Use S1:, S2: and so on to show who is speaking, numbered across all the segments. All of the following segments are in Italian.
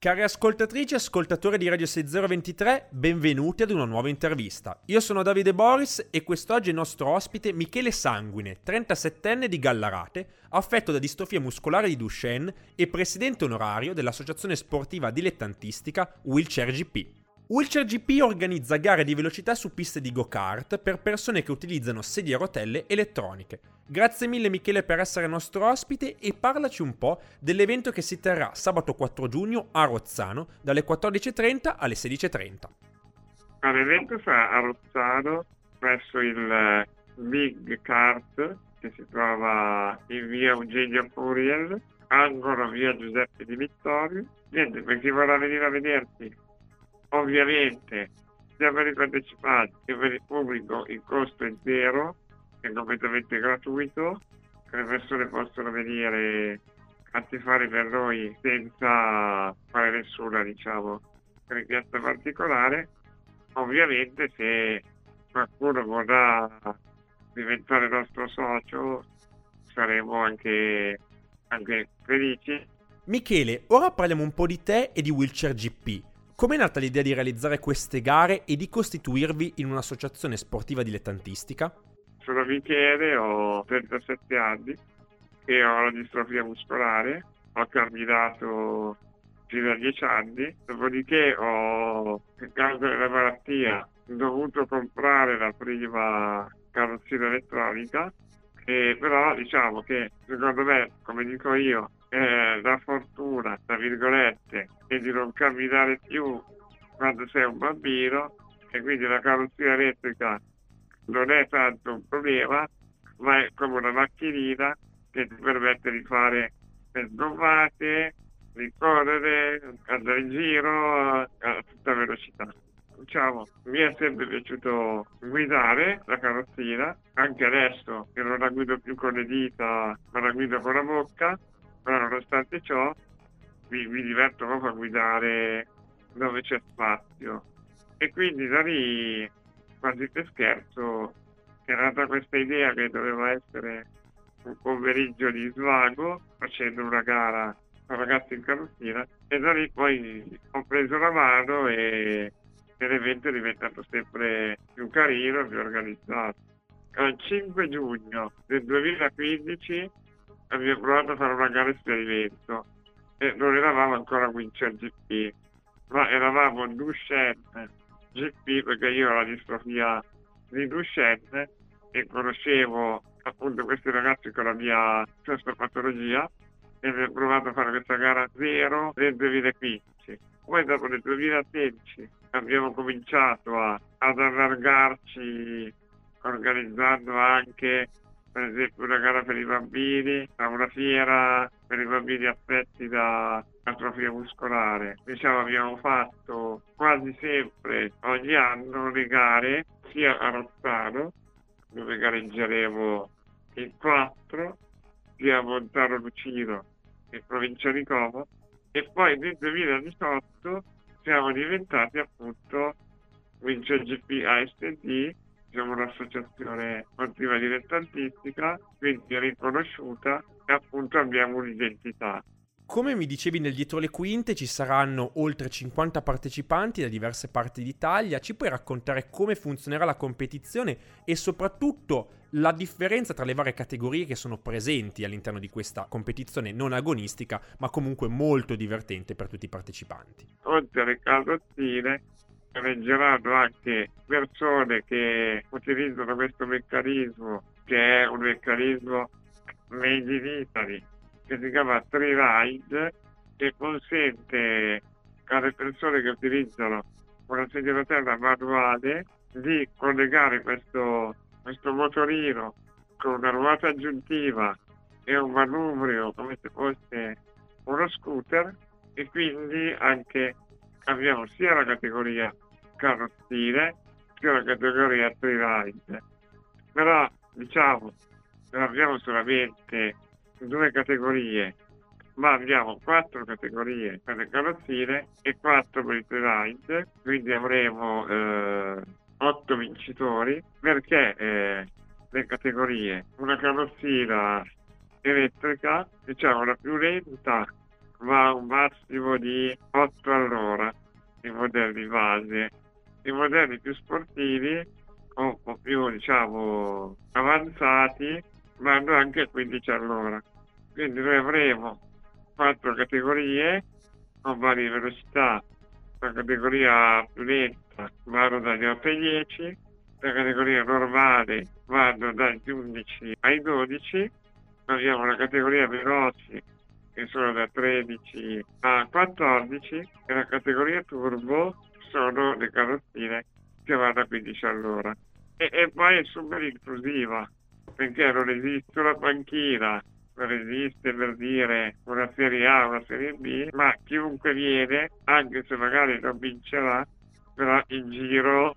S1: Cari ascoltatrici e ascoltatori di Radio 6023, benvenuti ad una nuova intervista. Io sono Davide Boris e quest'oggi è nostro ospite Michele Sanguine, 37enne di Gallarate, affetto da distrofia muscolare di Duchenne e presidente onorario dell'associazione sportiva dilettantistica Wheelchair GP. Wheelchair GP organizza gare di velocità su piste di go-kart per persone che utilizzano sedie a rotelle elettroniche. Grazie mille Michele per essere nostro ospite e parlaci un po' dell'evento che si terrà sabato 4 giugno a Rozzano dalle 14.30 alle 16.30.
S2: L'evento sarà a Rozzano presso il eh, Big Kart che si trova in via Eugenio Furiel, angolo via Giuseppe Di Vittorio. Niente, per chi vorrà venire a vedersi Ovviamente sia per i partecipanti che per il pubblico il costo è zero, è completamente gratuito, le persone possono venire a tifare per noi senza fare nessuna diciamo, richiesta particolare. Ovviamente se qualcuno vorrà diventare nostro socio saremo anche, anche felici.
S1: Michele, ora parliamo un po' di te e di Wheelchair GP. Com'è nata l'idea di realizzare queste gare e di costituirvi in un'associazione sportiva dilettantistica?
S2: Sono Michele, ho 37 anni e ho la distrofia muscolare. Ho camminato fino a 10 anni, dopodiché ho, in causa della malattia, dovuto comprare la prima carrozzina elettronica e però diciamo che secondo me, come dico io, eh, la fortuna, tra virgolette, è di non camminare più quando sei un bambino e quindi la carrozzina elettrica non è tanto un problema, ma è come una macchinina che ti permette di fare le sgommate, di correre, andare in giro a tutta velocità. Diciamo, mi è sempre piaciuto guidare la carrozzina, anche adesso che non la guido più con le dita, ma la guido con la bocca, però nonostante ciò mi, mi diverto proprio a guidare dove c'è spazio. E quindi da lì, quasi per scherzo, è nata questa idea che doveva essere un pomeriggio di svago, facendo una gara con ragazzi in carrozzina, e da lì poi ho preso la mano e, l'evento è diventato sempre più carino, più organizzato. Il 5 giugno del 2015 abbiamo provato a fare una gara esperimento e non eravamo ancora Wincher GP, ma eravamo Duchenne GP perché io ho la distrofia di Duchenne e conoscevo appunto questi ragazzi con la mia stessa patologia e abbiamo provato a fare questa gara zero nel 2015. Poi dopo nel 2016 abbiamo cominciato a, ad allargarci organizzando anche per esempio una gara per i bambini, una fiera per i bambini affetti da atrofia muscolare. Diciamo abbiamo fatto quasi sempre ogni anno le gare sia a Rozzano dove gareggeremo in quattro, sia a Montano Lucino in provincia di Como e poi nel 2018 siamo diventati appunto Winter GP ASD siamo un'associazione sportiva dilettantistica, quindi riconosciuta e appunto abbiamo un'identità.
S1: Come mi dicevi nel dietro le quinte ci saranno oltre 50 partecipanti da diverse parti d'Italia, ci puoi raccontare come funzionerà la competizione e soprattutto la differenza tra le varie categorie che sono presenti all'interno di questa competizione non agonistica ma comunque molto divertente per tutti i partecipanti?
S2: Oltre alle carrozzine reggeranno anche persone che utilizzano questo meccanismo che è un meccanismo made in Italy che si chiama Tree Ride che consente alle persone che utilizzano una sedia rotella manuale di collegare questo, questo motorino con una ruota aggiuntiva e un manubrio come se fosse uno scooter e quindi anche abbiamo sia la categoria carrozzine sia la categoria freeride. Però diciamo non abbiamo solamente due categorie, ma abbiamo quattro categorie per le carrozzine e quattro per i freeride, quindi avremo eh, otto vincitori perché eh, le categorie una carrozzina elettrica diciamo la più lenta va a un massimo di 8 all'ora, i modelli base. I modelli più sportivi o un po' più diciamo avanzati vanno anche a 15 all'ora. Quindi noi avremo quattro categorie con varie velocità. La categoria più lenta vanno dagli 8 ai 10, la categoria normale vanno dagli 11 ai 12, abbiamo la categoria veloci che sono da 13 a 14 e la categoria turbo sono le carrozzine che vanno a 15 all'ora. E, e poi è super inclusiva perché non esiste una panchina, non esiste per dire una serie A, una serie B, ma chiunque viene, anche se magari non vincerà, però in giro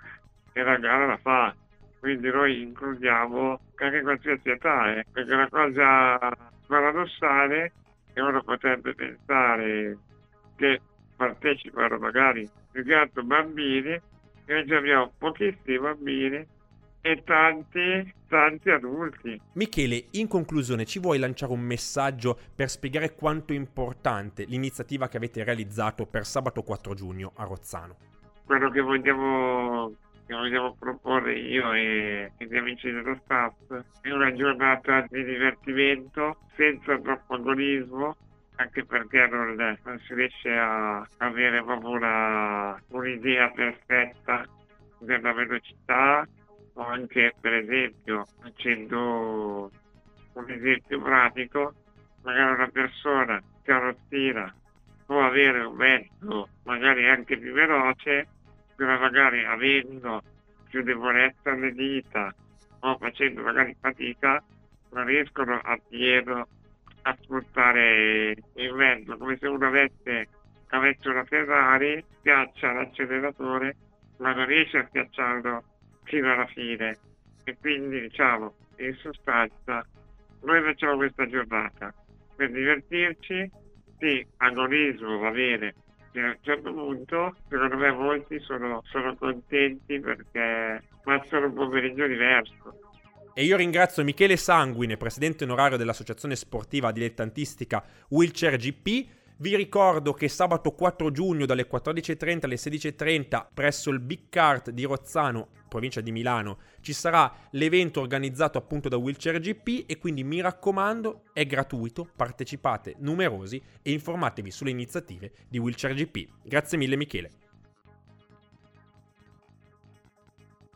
S2: e la gara la fa. Quindi noi includiamo anche qualsiasi età, eh, perché la cosa paradossale e uno potrebbe pensare che partecipano magari più che altro bambini, invece abbiamo pochissimi bambini e tanti, tanti adulti.
S1: Michele, in conclusione, ci vuoi lanciare un messaggio per spiegare quanto è importante l'iniziativa che avete realizzato per sabato 4 giugno a Rozzano?
S2: Quello che vogliamo, che vogliamo proporre io e, e gli amici dello staff è una giornata di divertimento senza troppo agonismo, anche perché non, non, si riesce a avere proprio una, un'idea perfetta della velocità o anche per esempio facendo un esempio pratico, magari una persona carrozzina può avere un mezzo magari anche più veloce, però magari avendo più debolezza alle dita o facendo magari fatica non riescono a pieno a sfruttare il mezzo, come se uno avesse, avesse una Ferrari, schiaccia l'acceleratore ma non riesce a schiacciarlo fino alla fine. E quindi diciamo in sostanza noi facciamo questa giornata per divertirci sì, agonismo va bene fino a un certo punto secondo me molti sono, sono contenti perché passano un pomeriggio diverso.
S1: E io ringrazio Michele Sanguine, presidente onorario dell'associazione sportiva dilettantistica Wheelchair GP vi ricordo che sabato 4 giugno dalle 14.30 alle 16.30 presso il Big Cart di Rozzano, provincia di Milano, ci sarà l'evento organizzato appunto da Wheelchair GP e quindi mi raccomando è gratuito, partecipate numerosi e informatevi sulle iniziative di Wheelchair GP. Grazie mille Michele.